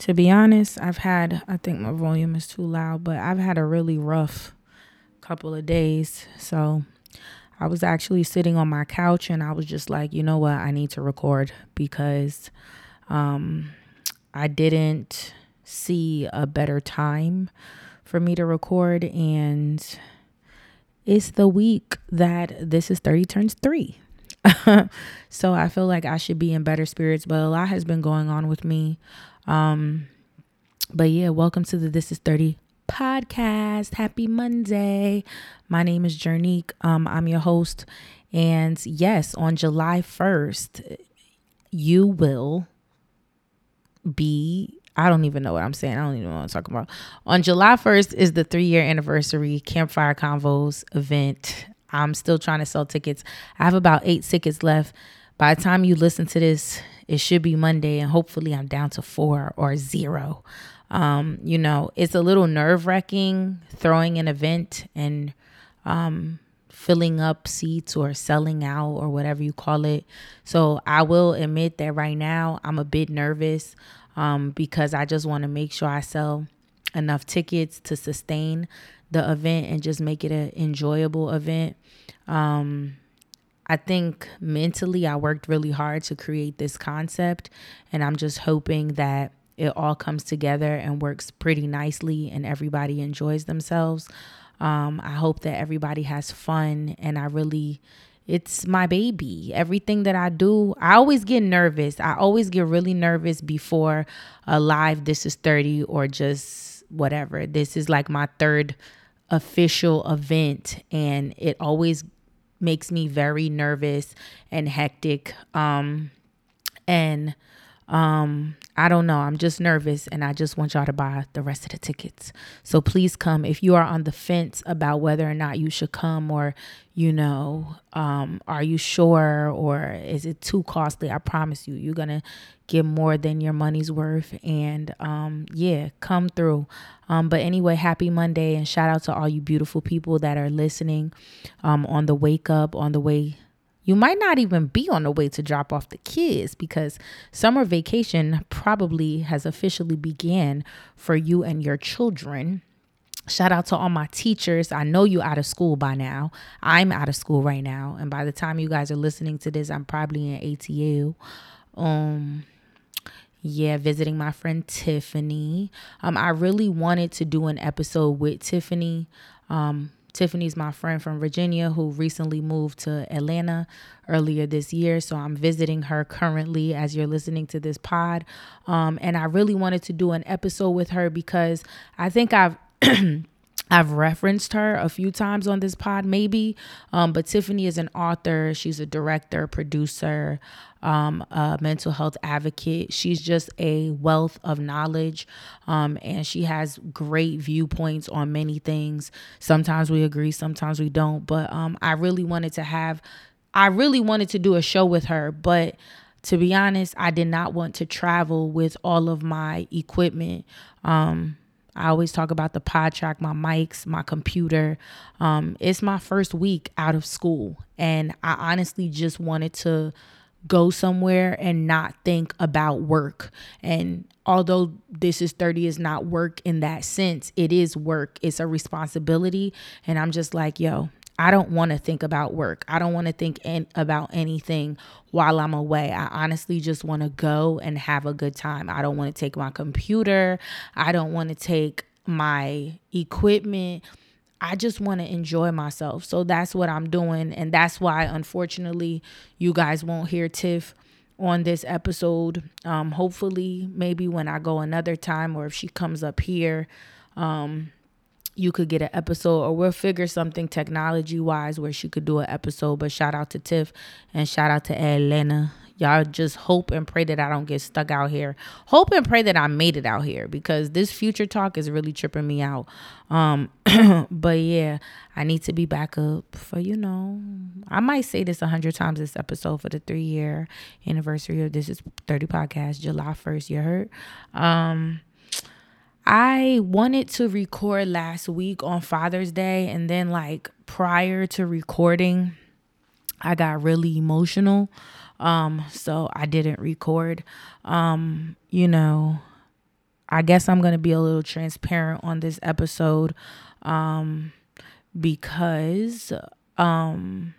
To be honest, I've had, I think my volume is too loud, but I've had a really rough couple of days. So I was actually sitting on my couch and I was just like, you know what? I need to record because um, I didn't see a better time for me to record. And it's the week that this is 30 turns three. so I feel like I should be in better spirits, but a lot has been going on with me. Um, but yeah, welcome to the This is 30 podcast. Happy Monday. My name is Jernique. Um, I'm your host. And yes, on July 1st, you will be I don't even know what I'm saying. I don't even know what I'm talking about. On July 1st is the three year anniversary Campfire Convos event. I'm still trying to sell tickets. I have about eight tickets left. By the time you listen to this, it should be Monday, and hopefully I'm down to four or zero. Um, you know, it's a little nerve wracking throwing an event and um, filling up seats or selling out or whatever you call it. So I will admit that right now I'm a bit nervous um, because I just want to make sure I sell enough tickets to sustain the event and just make it an enjoyable event. Um, I think mentally I worked really hard to create this concept, and I'm just hoping that it all comes together and works pretty nicely and everybody enjoys themselves. Um, I hope that everybody has fun, and I really it's my baby. Everything that I do, I always get nervous. I always get really nervous before a live This is 30 or just whatever. This is like my third official event and it always makes me very nervous and hectic. Um, and um, I don't know. I'm just nervous and I just want y'all to buy the rest of the tickets. So please come. If you are on the fence about whether or not you should come or, you know, um, are you sure or is it too costly? I promise you, you're going to get more than your money's worth. And um, yeah, come through. Um, but anyway, happy Monday and shout out to all you beautiful people that are listening um, on the wake up, on the way you might not even be on the way to drop off the kids because summer vacation probably has officially began for you and your children. Shout out to all my teachers. I know you out of school by now. I'm out of school right now. And by the time you guys are listening to this, I'm probably in ATL. Um yeah, visiting my friend Tiffany. Um I really wanted to do an episode with Tiffany. Um Tiffany's my friend from Virginia who recently moved to Atlanta earlier this year. So I'm visiting her currently as you're listening to this pod. Um, and I really wanted to do an episode with her because I think I've. I've referenced her a few times on this pod, maybe. Um, but Tiffany is an author. She's a director, producer, um, a mental health advocate. She's just a wealth of knowledge, um, and she has great viewpoints on many things. Sometimes we agree, sometimes we don't. But um, I really wanted to have, I really wanted to do a show with her, but to be honest, I did not want to travel with all of my equipment. Um, I always talk about the PodTrak, my mics, my computer. Um, it's my first week out of school, and I honestly just wanted to go somewhere and not think about work. And although this is 30 is not work in that sense, it is work. It's a responsibility. And I'm just like, yo, I don't want to think about work. I don't want to think in, about anything while I'm away. I honestly just want to go and have a good time. I don't want to take my computer. I don't want to take my equipment. I just want to enjoy myself. So that's what I'm doing. And that's why, unfortunately, you guys won't hear Tiff on this episode. Um, hopefully, maybe when I go another time or if she comes up here, um, you could get an episode or we'll figure something technology wise where she could do an episode. But shout out to Tiff and shout out to Elena. Y'all just hope and pray that I don't get stuck out here. Hope and pray that I made it out here because this future talk is really tripping me out. Um, but yeah, I need to be back up for you know. I might say this a hundred times this episode for the three year anniversary of this is 30 podcast, July 1st, you heard. Um I wanted to record last week on Father's Day, and then, like, prior to recording, I got really emotional. Um, so I didn't record. Um, you know, I guess I'm going to be a little transparent on this episode um, because um,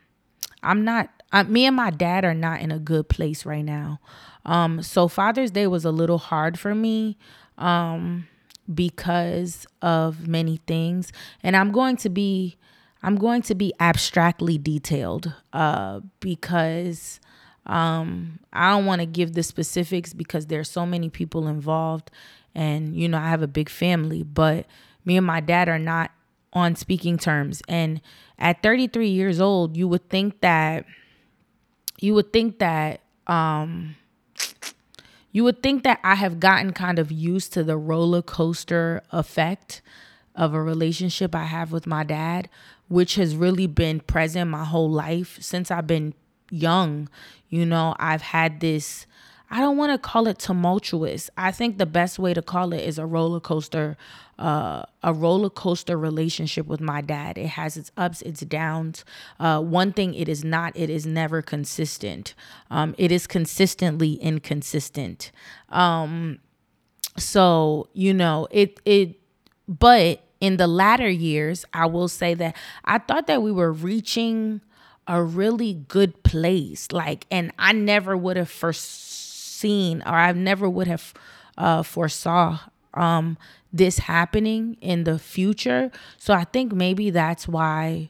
I'm not, me and my dad are not in a good place right now. Um, so Father's Day was a little hard for me um, because of many things. And I'm going to be, I'm going to be abstractly detailed uh, because um, I don't want to give the specifics because there's so many people involved and you know I have a big family, but me and my dad are not on speaking terms. And at 33 years old, you would think that you would think that um you would think that I have gotten kind of used to the roller coaster effect of a relationship I have with my dad, which has really been present my whole life since I've been young. You know, I've had this I don't want to call it tumultuous. I think the best way to call it is a roller coaster, uh, a roller coaster relationship with my dad. It has its ups, its downs. Uh, one thing it is not, it is never consistent. Um, it is consistently inconsistent. Um, so you know it it, but in the latter years, I will say that I thought that we were reaching a really good place. Like, and I never would have first seen or I never would have uh, foresaw um, this happening in the future. So I think maybe that's why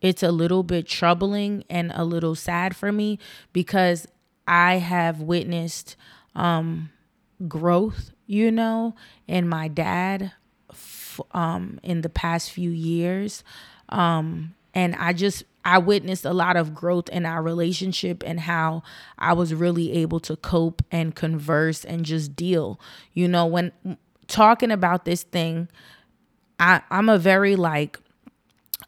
it's a little bit troubling and a little sad for me because I have witnessed um, growth, you know, in my dad um, in the past few years. Um, and I just I witnessed a lot of growth in our relationship and how I was really able to cope and converse and just deal. You know, when talking about this thing, I, I'm a very like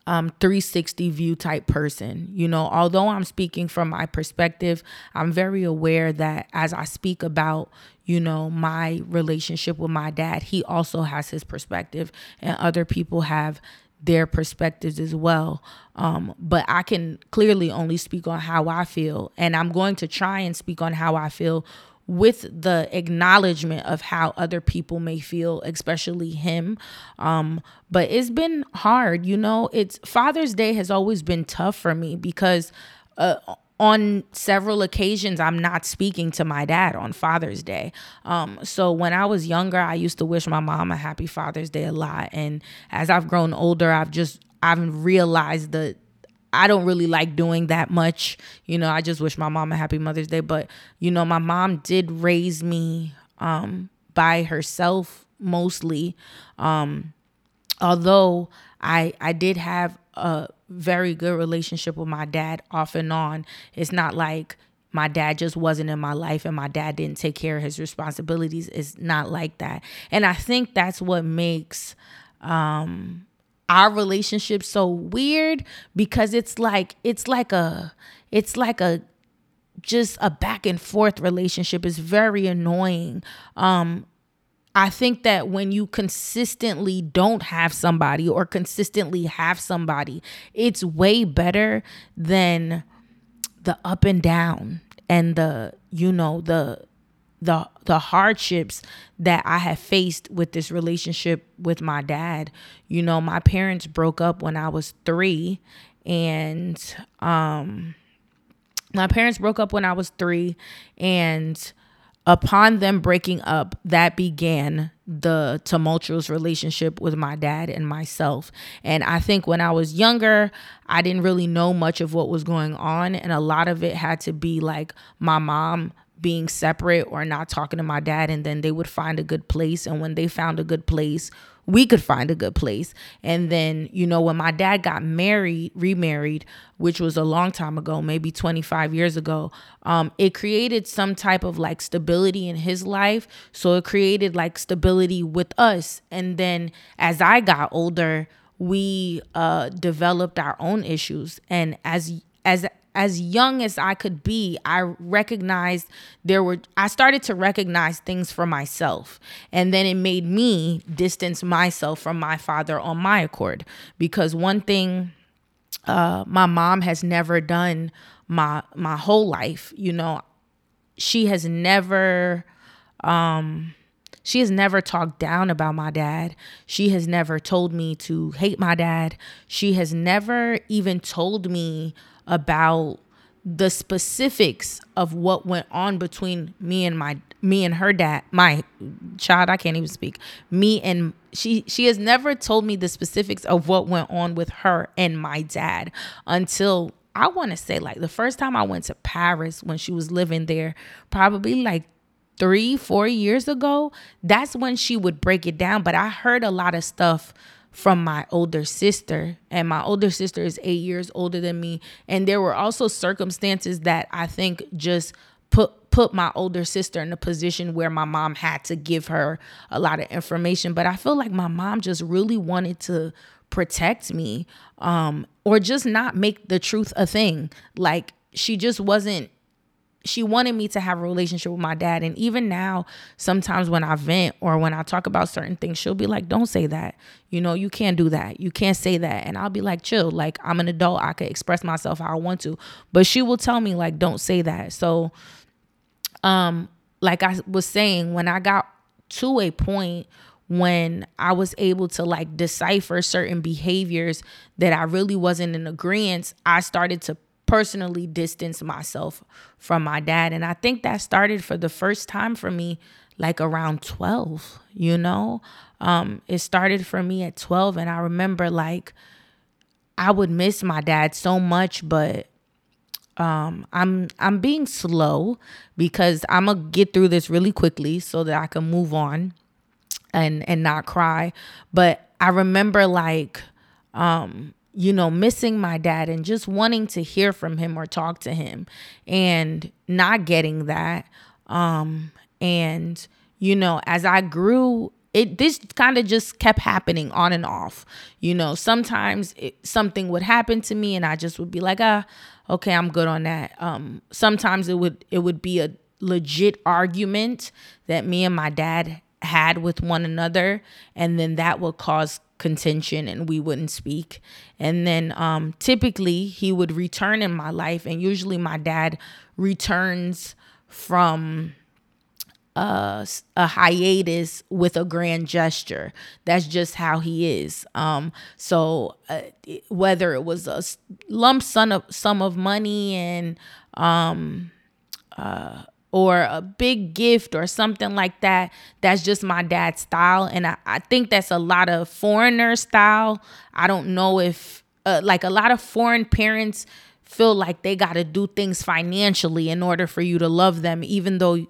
um 360 view type person. You know, although I'm speaking from my perspective, I'm very aware that as I speak about, you know, my relationship with my dad, he also has his perspective and other people have their perspectives as well. Um, but I can clearly only speak on how I feel. And I'm going to try and speak on how I feel with the acknowledgement of how other people may feel, especially him. Um, but it's been hard, you know. It's Father's Day has always been tough for me because uh, on several occasions i'm not speaking to my dad on father's day. Um, so when i was younger i used to wish my mom a happy father's day a lot. And as i've grown older i've just i've realized that i don't really like doing that much. You know i just wish my mom a happy mother's day. But you know my mom did raise me um, by herself mostly. Um, although i i did have a very good relationship with my dad off and on. It's not like my dad just wasn't in my life and my dad didn't take care of his responsibilities. It's not like that. And I think that's what makes um our relationship so weird because it's like it's like a it's like a just a back and forth relationship is very annoying um I think that when you consistently don't have somebody or consistently have somebody, it's way better than the up and down and the you know the the the hardships that I have faced with this relationship with my dad. You know, my parents broke up when I was 3 and um my parents broke up when I was 3 and upon them breaking up, that began the tumultuous relationship with my dad and myself. And I think when I was younger, I didn't really know much of what was going on. And a lot of it had to be like my mom being separate or not talking to my dad. And then they would find a good place. And when they found a good place, we could find a good place. And then, you know, when my dad got married, remarried, which was a long time ago, maybe 25 years ago, um, it created some type of like stability in his life. So it created like stability with us. And then as I got older, we uh, developed our own issues. And as as as young as I could be, I recognized there were, I started to recognize things for myself. And then it made me distance myself from my father on my accord. Because one thing uh, my mom has never done my my whole life, you know, she has never um she has never talked down about my dad. She has never told me to hate my dad. She has never even told me about the specifics of what went on between me and my me and her dad my child i can't even speak me and she she has never told me the specifics of what went on with her and my dad until i want to say like the first time i went to paris when she was living there probably like three four years ago that's when she would break it down but i heard a lot of stuff from my older sister. And my older sister is 8 years older than me. And there were also circumstances that I think just put put my older sister in a position where my mom had to give her a lot of information. But I feel like my mom just really wanted to protect me um or just not make the truth a thing. Like she just wasn't she wanted me to have a relationship with my dad. And even now, sometimes when I vent or when I talk about certain things, she'll be like, Don't say that. You know, you can't do that. You can't say that. And I'll be like, Chill. Like, I'm an adult. I could express myself how I want to. But she will tell me, like, Don't say that. So, um, like I was saying, when I got to a point when I was able to like decipher certain behaviors that I really wasn't in agreement, I started to personally distance myself from my dad. And I think that started for the first time for me like around 12, you know? Um, it started for me at 12 and I remember like I would miss my dad so much, but um I'm I'm being slow because I'm gonna get through this really quickly so that I can move on and and not cry. But I remember like um you know, missing my dad and just wanting to hear from him or talk to him and not getting that. Um, and, you know, as I grew, it this kind of just kept happening on and off. You know, sometimes it, something would happen to me and I just would be like, ah, okay, I'm good on that. Um, sometimes it would it would be a legit argument that me and my dad had with one another and then that would cause contention and we wouldn't speak. And then um, typically he would return in my life, and usually my dad returns from uh, a hiatus with a grand gesture. That's just how he is. Um, so uh, whether it was a lump sum of sum of money and um, uh, or a big gift or something like that. That's just my dad's style. And I, I think that's a lot of foreigner style. I don't know if, uh, like, a lot of foreign parents feel like they got to do things financially in order for you to love them, even though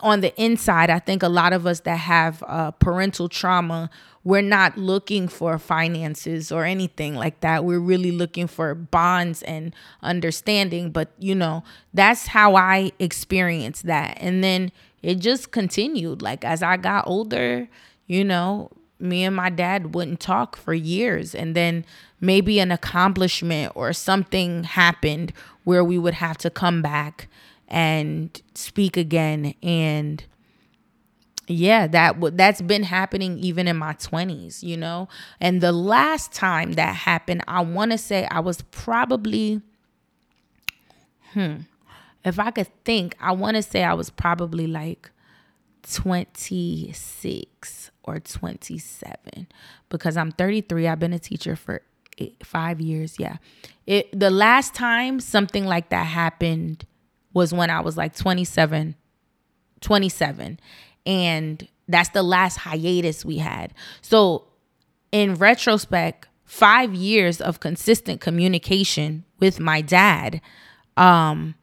on the inside, I think a lot of us that have uh, parental trauma, we're not looking for finances or anything like that. We're really looking for bonds and understanding. But, you know, that's how I experienced that. And then it just continued. Like, as I got older, you know, me and my dad wouldn't talk for years. And then maybe an accomplishment or something happened where we would have to come back and speak again. And yeah that that's been happening even in my 20s you know? And the last time that happened i want to say i was probably hmm if i could think i want to say i was probably like 26 or 27 because i'm 33 i've been a teacher for eight, five years yeah. It the last time something like that happened was when I was like 27, 27. And that's the last hiatus we had. So, in retrospect, five years of consistent communication with my dad um,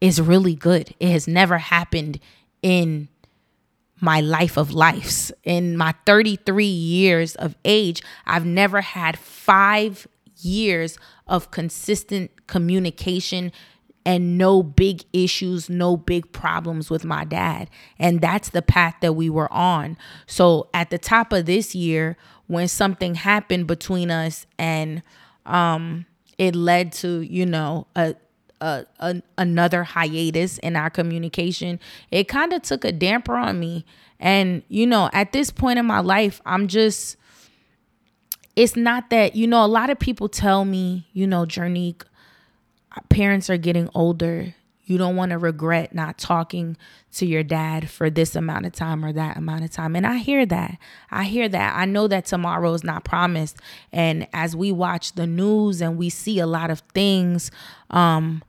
is really good. It has never happened in my life of lives. In my 33 years of age, I've never had five years of consistent communication and no big issues, no big problems with my dad. And that's the path that we were on. So at the top of this year, when something happened between us and um it led to, you know, a a, a, another hiatus in our communication, it kind of took a damper on me. And, you know, at this point in my life, I'm just, it's not that, you know, a lot of people tell me, you know, Jernique, parents are getting older You don't want to regret not talking to your dad for this amount of time or that amount of time. And I hear that. I hear that. I know that tomorrow is not promised. And as we watch the news and we see a lot of things, um,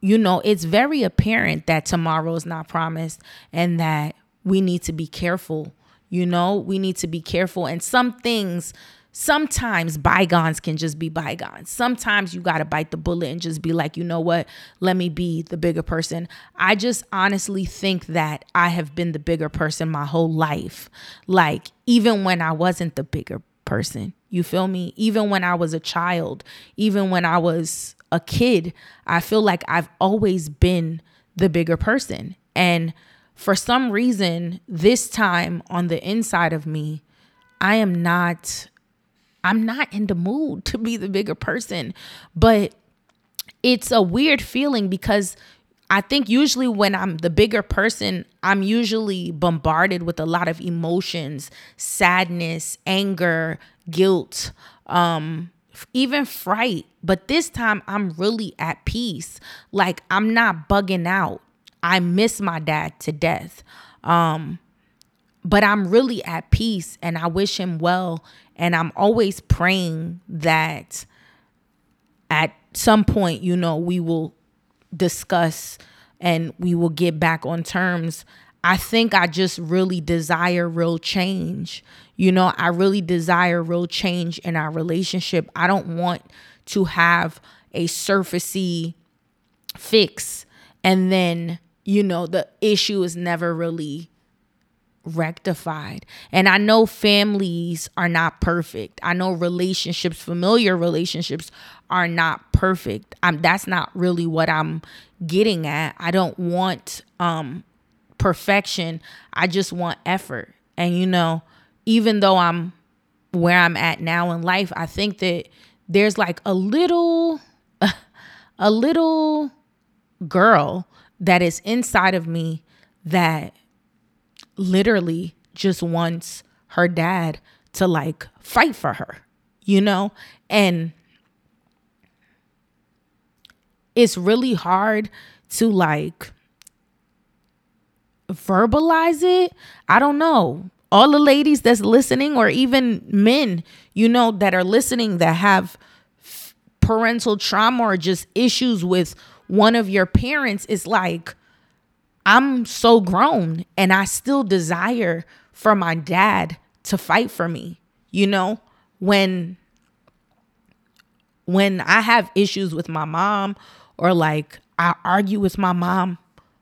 you know, it's very apparent that tomorrow is not promised and that we need to be careful. You know, we need to be careful. And some things, sometimes bygones can just be bygones. Sometimes you got to bite the bullet and just be like, you know what? Let me be the bigger person. I just honestly think that I have been the bigger person my whole life. Like, even when I wasn't the bigger person, you feel me? Even when I was a child, even when I was a kid, I feel like I've always been the bigger person. And for some reason, this time on the inside of me, I am not I'm not in the mood to be the bigger person. But it's a weird feeling because I think usually when I'm the bigger person, I'm usually bombarded with a lot of emotions, sadness, anger, guilt, um, even fright. But this time I'm really at peace. Like I'm not bugging out. I miss my dad to death. Um, but I'm really at peace and I wish him well. And I'm always praying that at some point, you know, we will discuss and we will get back on terms. I think I just really desire real change. You know, I really desire real change in our relationship. I don't want to have a surfacey fix and then, you know, the issue is never really rectified. And I know families are not perfect. I know relationships, familiar relationships are not perfect. I'm that's not really what I'm getting at. I don't want um perfection. I just want effort. And you know, even though I'm where I'm at now in life, I think that there's like a little a little girl that is inside of me that literally just wants her dad to like fight for her, you know? And it's really hard to like verbalize it. I don't know. All the ladies that's listening, or even men, you know, that are listening that have parental trauma or just issues with one of your parents, is like, I'm so grown and I still desire for my dad to fight for me. You know, when when I have issues with my mom or like I argue with my mom,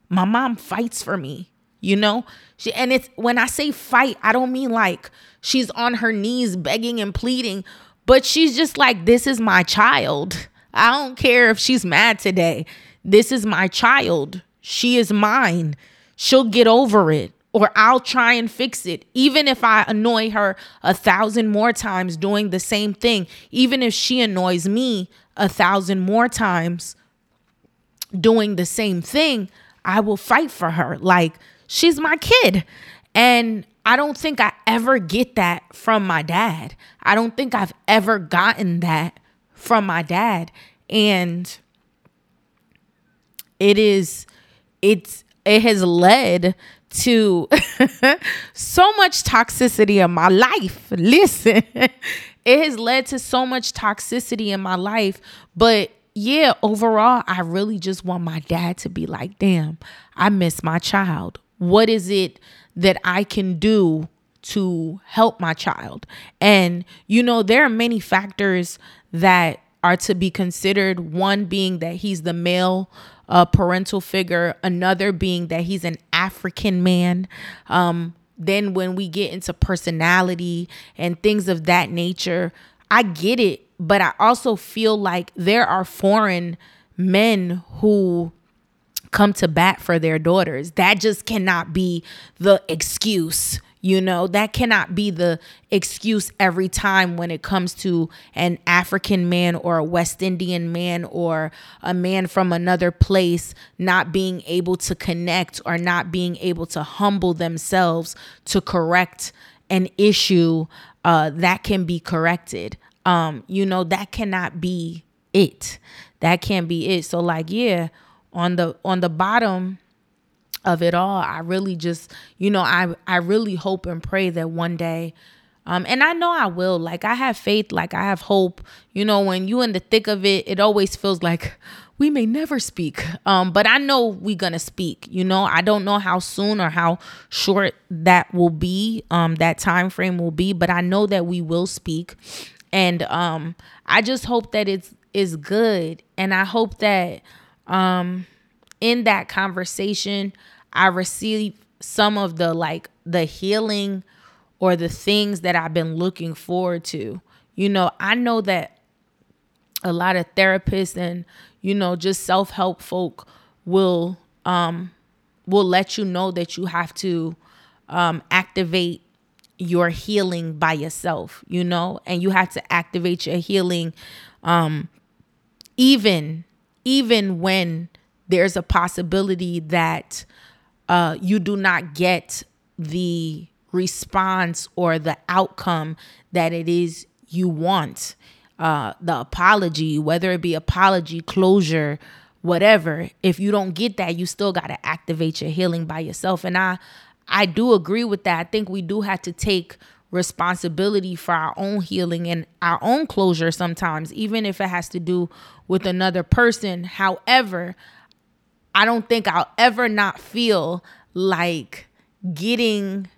my mom fights for me. You know? She and it's when I say fight, I don't mean like she's on her knees begging and pleading, but she's just like this is my child. I don't care if she's mad today. This is my child. She is mine. She'll get over it, or I'll try and fix it. Even if I annoy her a thousand more times doing the same thing, even if she annoys me a thousand more times doing the same thing, I will fight for her. Like, she's my kid. And I don't think I ever get that from my dad. I don't think I've ever gotten that from my dad. And it is it's it has led to so much toxicity in my life. Listen, it has led to so much toxicity in my life, but yeah, overall, I really just want my dad to be like, damn, I miss my child. What is it that I can do to help my child? And, you know, there are many factors that are to be considered. One being that he's the male a parental figure, another being that he's an African man. Um, then when we get into personality and things of that nature, I get it, but I also feel like there are foreign men who come to bat for their daughters. That just cannot be the excuse you know, that cannot be the excuse every time when it comes to an African man or a West Indian man or a man from another place not being able to connect or not being able to humble themselves to correct an issue uh, that can be corrected. Um, you know, that cannot be it. That can't be it. So, like, yeah, on the on the bottom of it all, I really just, you know, I I really hope and pray that one day um, and I know I will. Like I have faith, like I have hope. You know, when you in the thick of it, it always feels like we may never speak. Um, but I know we gonna speak. You know, I don't know how soon or how short that will be, um, that time frame will be, but I know that we will speak. And um, I just hope that it's is good. And I hope that um in that conversation I receive some of the like the healing or the things that I've been looking forward to. You know, I know that a lot of therapists and you know just self-help folk will um will let you know that you have to um activate your healing by yourself, you know, and you have to activate your healing um even even when there's a possibility that uh you do not get the response or the outcome that it is you want. Uh, the apology, whether it be apology, closure, whatever. If you don't get that, you still got to activate your healing by yourself. And I, I do agree with that. I think we do have to take responsibility for our own healing and our own closure sometimes, even if it has to do with another person. However, I don't think I'll ever not feel like getting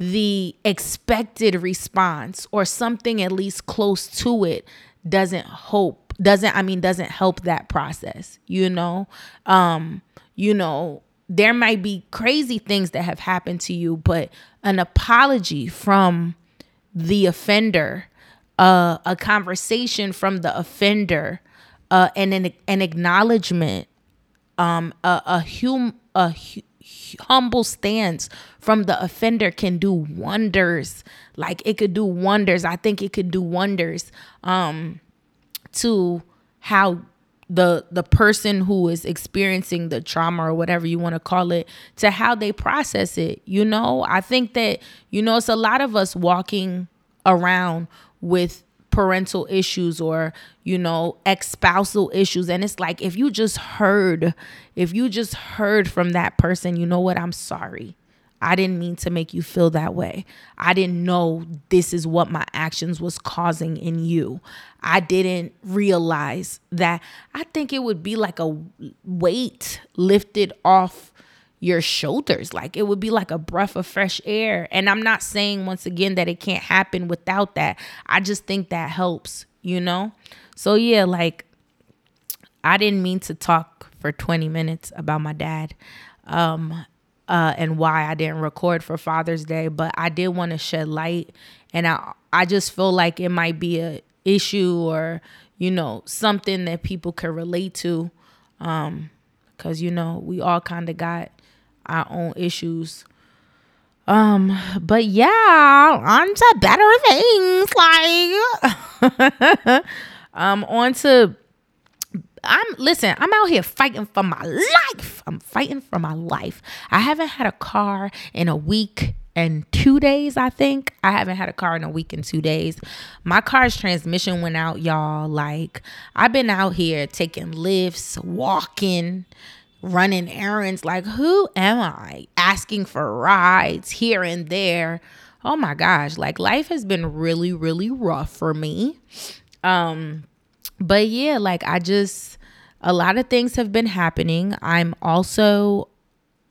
the expected response or something at least close to it doesn't hope doesn't i mean doesn't help that process you know? Um you know there might be crazy things that have happened to you but an apology from the offender uh a conversation from the offender uh and an, an acknowledgement um a a hum a humble stance from the offender can do wonders. Like it could do wonders. I think it could do wonders um, to how the the person who is experiencing the trauma or whatever you want to call it to how they process it you know i think that you know it's a lot of us walking around with parental issues or you know ex-spousal issues. And it's like if you just heard if you just heard from that person you know what? I'm sorry. I didn't mean to make you feel that way. I didn't know this is what my actions was causing in you. I didn't realize that. I think it would be like a weight lifted off your shoulders. Like it would be like a breath of fresh air. And I'm not saying once again that it can't happen without that. I just think that helps, you know? So yeah, like I didn't mean to talk for 20 minutes about my dad. Um uh, and why I didn't record for Father's Day, but I did want to shed light, and I I just feel like it might be a issue or you know something that people can relate to, um, because you know we all kind of got our own issues. Um, but yeah, on to better things. Like um on to I'm listen, I'm out here fighting for my life. I'm fighting for my life. I haven't had a car in a week and two days, I think. I haven't had a car in a week and two days. My car's transmission went out, y'all. Like, I've been out here taking Lyfts, walking, running errands. Like, who am I? Asking for rides here and there. Oh my gosh, like life has been really, really rough for me. Um, but yeah, like I just a lot of things have been happening. I'm also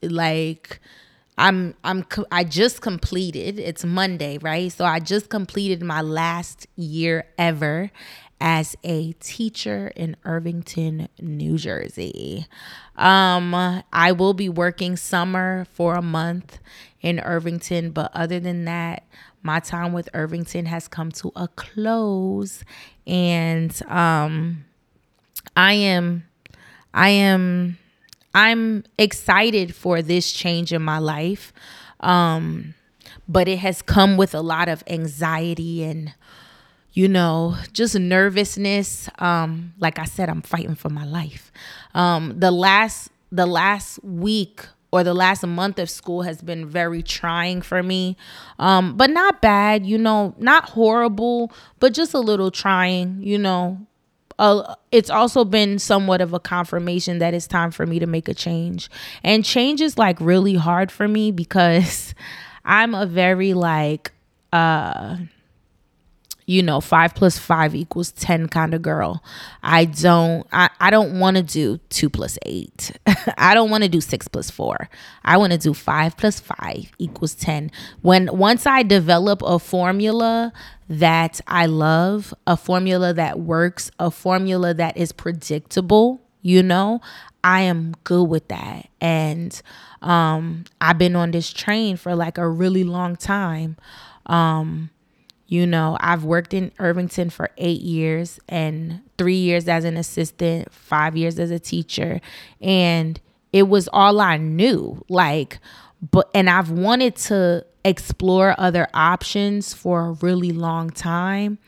like I'm I'm I just completed. It's Monday, right? So I just completed my last year ever as a teacher in Irvington, New Jersey. Um, I will be working summer for a month in Irvington, but other than that, my time with Irvington has come to a close and um I am I am I'm excited for this change in my life. Um but it has come with a lot of anxiety and you know, just nervousness. Um, like I said, I'm fighting for my life. Um, the last the last week or the last month of school has been very trying for me. Um, but not bad, you know, not horrible, but just a little trying, you know. uh, it's also been somewhat of a confirmation that it's time for me to make a change. And change is like really hard for me because I'm a very like uh you know, five plus five equals 10 kind of girl. I don't, I, I don't want to do two plus eight. I don't want to do six plus four. I want to do five plus five equals 10. When once I develop a formula that I love, a formula that works, a formula that is predictable, you know, I am good with that. And um, I've been on this train for like a really long time. Um, you know, I've worked in Irvington for eight years and three years as an assistant, five years as a teacher. And it was all I knew. Like, but, and I've wanted to explore other options for a really long time,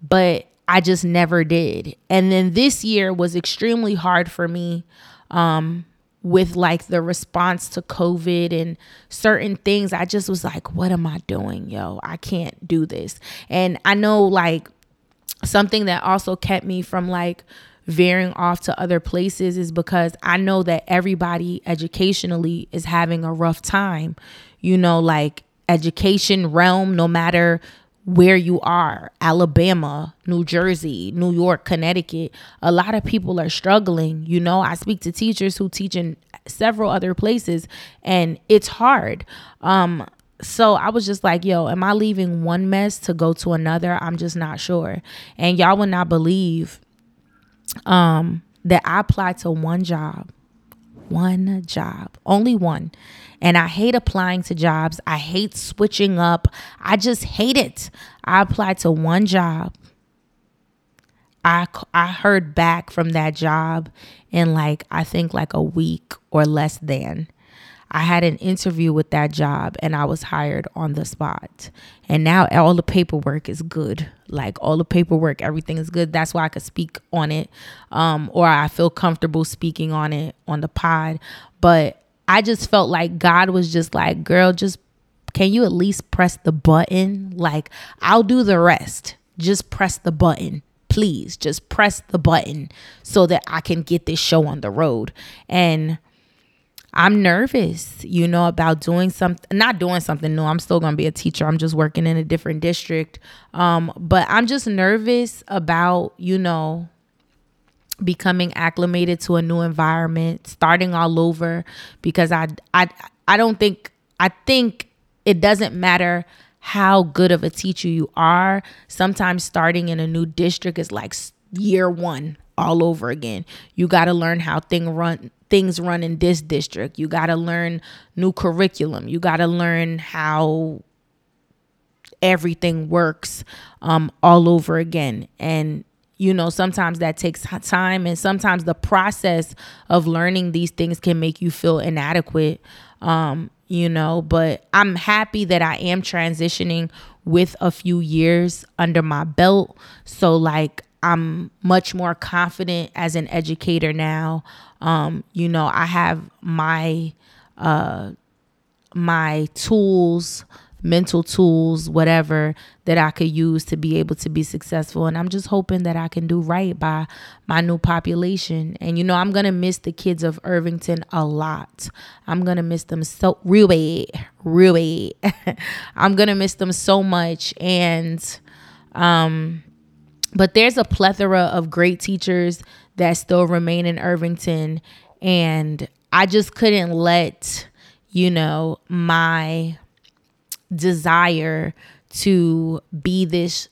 but I just never did. And then this year was extremely hard for me. Um, with like the response to COVID and certain things, I just was like, what am I doing, yo? I can't do this. And I know like something that also kept me from like veering off to other places is because I know that everybody educationally is having a rough time. You know, like education realm, no matter where you are Alabama, New Jersey, New York, Connecticut. A lot of people are struggling. You know, I speak to teachers who teach in several other places and it's hard. Um, so I was just like, yo, am I leaving one mess to go to another? I'm just not sure. And y'all would not believe um, that I applied to one job, one job, only one. And I hate applying to jobs. I hate switching up. I just hate it. I applied to one job. I I heard back from that job in like I think like a week or less than. I had an interview with that job and I was hired on the spot. And now all the paperwork is good. Like all the paperwork, everything is good. That's why I could speak on it. Um, or I feel comfortable speaking on it on the pod. But I just felt like God was just like, girl, just can you at least press the button? Like, I'll do the rest. Just press the button. Please, just press the button so that I can get this show on the road. And I'm nervous, you know, about doing something, not doing something new. I'm still going to be a teacher. I'm just working in a different district. Um, but I'm just nervous about, you know, becoming acclimated to a new environment, starting all over because I I I don't think I think it doesn't matter how good of a teacher you are. Sometimes starting in a new district is like year 1 all over again. You got to learn how thing run things run in this district. You got to learn new curriculum. You got to learn how everything works um, all over again. And you know sometimes that takes time and sometimes the process of learning these things can make you feel inadequate um you know but i'm happy that i am transitioning with a few years under my belt. So like i'm much more confident as an educator now. Um you know i have my uh my tools mental tools, whatever that I could use to be able to be successful. And I'm just hoping that I can do right by my new population. And you know, I'm gonna miss the kids of Irvington a lot. I'm gonna miss them so real bad, real bad. I'm gonna miss them so much. And um, but there's a plethora of great teachers that still remain in Irvington. And I just couldn't let, you know, my desire to be this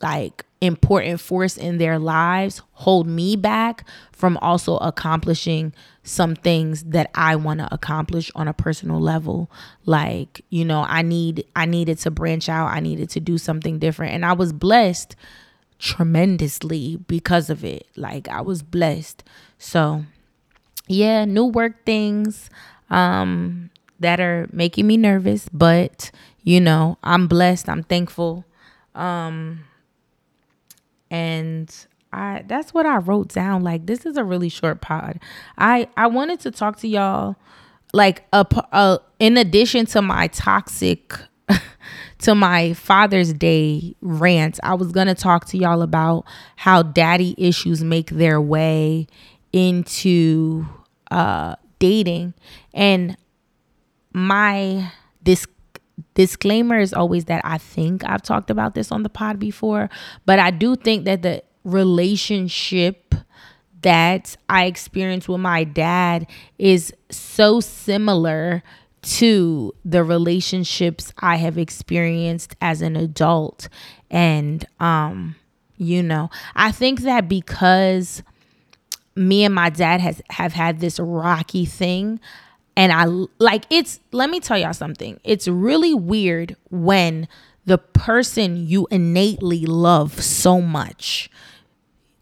like important force in their lives hold me back from also accomplishing some things that I want to accomplish on a personal level. Like you know I need I needed to branch out. I needed to do something different. And I was blessed tremendously because of it. Like I was blessed. So yeah new work things um that are making me nervous but you know i'm blessed i'm thankful. Um and i that's what i wrote down. Like this is a really short pod. I i wanted to talk to y'all like a, a in addition to my toxic to my Father's Day rant, I was going to talk to y'all about how daddy issues make their way into uh, dating. And my this disclaimer is always that I think I've talked about this on the pod before, but I do think that the relationship that I experienced with my dad is so similar to the relationships I have experienced as an adult. And, um, you know, I think that because me and my dad has have had this rocky thing, and I like it's let me tell y'all something. It's really weird when the person you innately love so much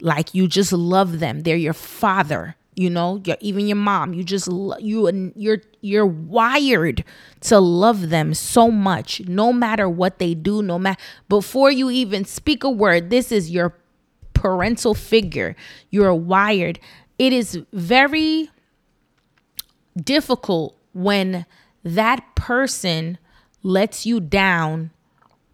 like you just love them. They're your father, you know, you're, even your mom. You just you and you're you're wired to love them so much no matter what they do, no matter before you even speak a word. This is your parental figure. You're wired. It is very difficult when that person lets you down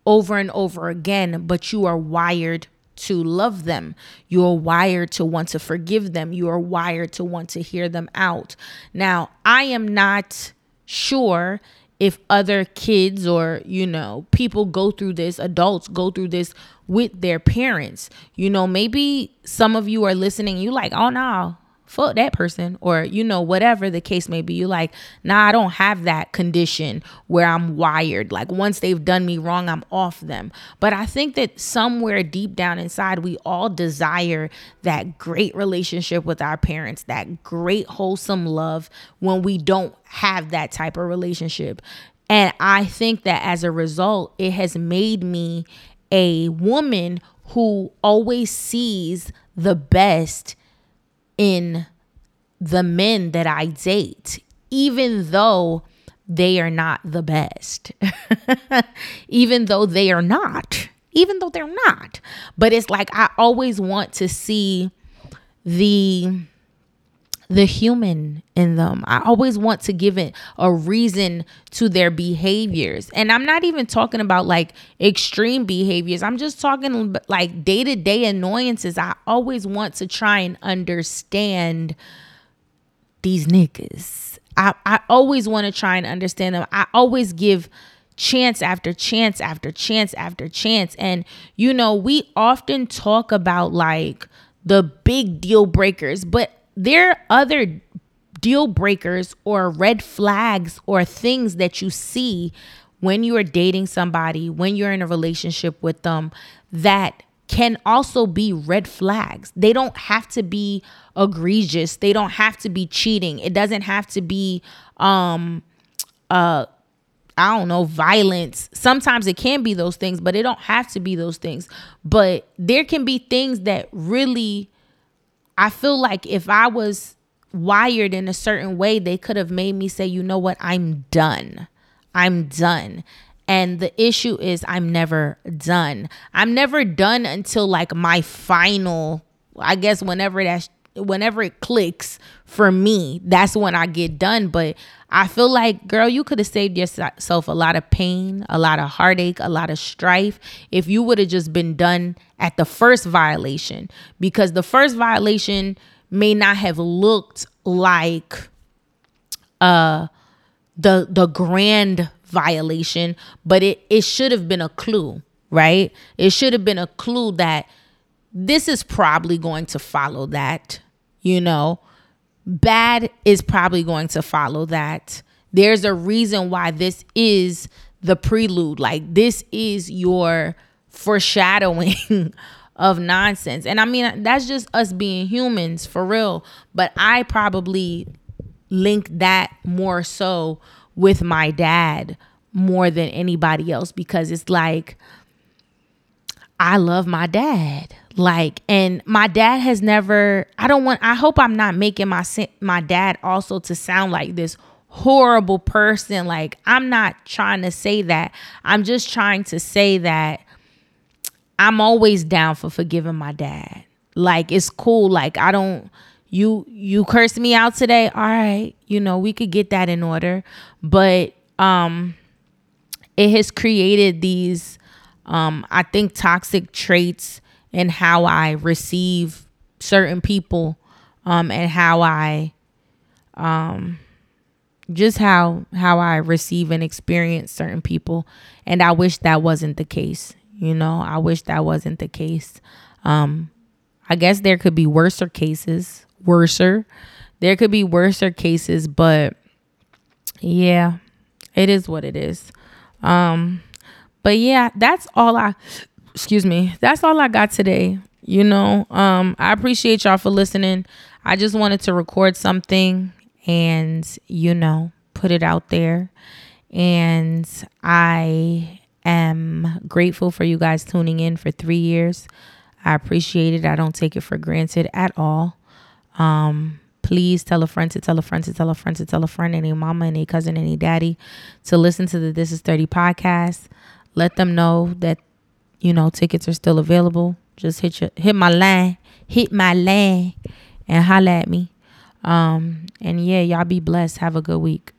over and over again, but you are wired to love them. You are wired to want to forgive them. You are wired to want to hear them out. Now, I am not sure if other kids or, you know, people go through this, adults go through this with their parents. You know, maybe some of you are listening, you like, oh no, fuck that person or you know whatever the case may be. You like nah i don't have that condition where i'm wired. Like once they've done me wrong i'm off them. But i think that somewhere deep down inside we all desire that great relationship with our parents that great wholesome love when we don't have that type of relationship. And i think that as a result it has made me a woman who always sees the best in the men that I date, even though they are not the best, even though they are not, even though they're not. But it's like I always want to see the the human in them. I always want to give it a reason to their behaviors. And I'm not even talking about like extreme behaviors. I'm just talking like day-to-day annoyances. I always want to try and understand these niggas. I, I always want to try and understand them. I always give chance after chance after chance after chance. And, you know, we often talk about like the big deal breakers, but there are other deal breakers or red flags or things that you see when you are dating somebody, when you're in a relationship with them that can also be red flags. They don't have to be egregious. They don't have to be cheating. It doesn't have to be um uh I don't know, violence. Sometimes it can be those things, but it don't have to be those things. But there can be things that really I feel like if I was wired in a certain way, they could have made me say, you know what, I'm done. I'm done. And the issue is, I'm never done. I'm never done until like my final, I guess, whenever that's whenever it clicks for me, that's when I get done. But I feel like, girl, you could have saved yourself a lot of pain, a lot of heartache, a lot of strife if you would have just been done at the first violation. Because the first violation may not have looked like uh the the grand violation, but it it should have been a clue, right? It should have been a clue that this is probably going to follow that, you know bad is probably going to follow that. There's a reason why this is the prelude. Like, this is your foreshadowing of nonsense. And I mean, that's just us being humans for real. But I probably link that more so with my dad more than anybody else because it's like, I love my dad. Like, and my dad has never, I don't want, I hope I'm not making my, my dad also to sound like this horrible person. Like, I'm not trying to say that. I'm just trying to say that I'm always down for forgiving my dad. Like, it's cool. Like, I don't, you, you cursed me out today. All right. You know, we could get that in order. But, um, it has created these um I think toxic traits in how I receive certain people um and how I um just how how I receive and experience certain people. And I wish that wasn't the case you know? I wish that wasn't the case. Um I guess there could be worser cases worser. There could be worser cases but yeah it is what it is. Um but yeah that's all I excuse me that's all I got today you know um I appreciate y'all for listening I just wanted to record something and, you know, put it out there. And I am grateful for you guys tuning in for three years. I appreciate it. I don't take it for granted at all. Um, please tell a friend to tell a friend to tell a friend to tell a friend, any mama, any cousin, any daddy to listen to the This Is 30 podcast. Let them know that, you know, tickets are still available. Just hit your hit my line, hit my line, and holla at me. Um, and yeah, y'all be blessed. Have a good week.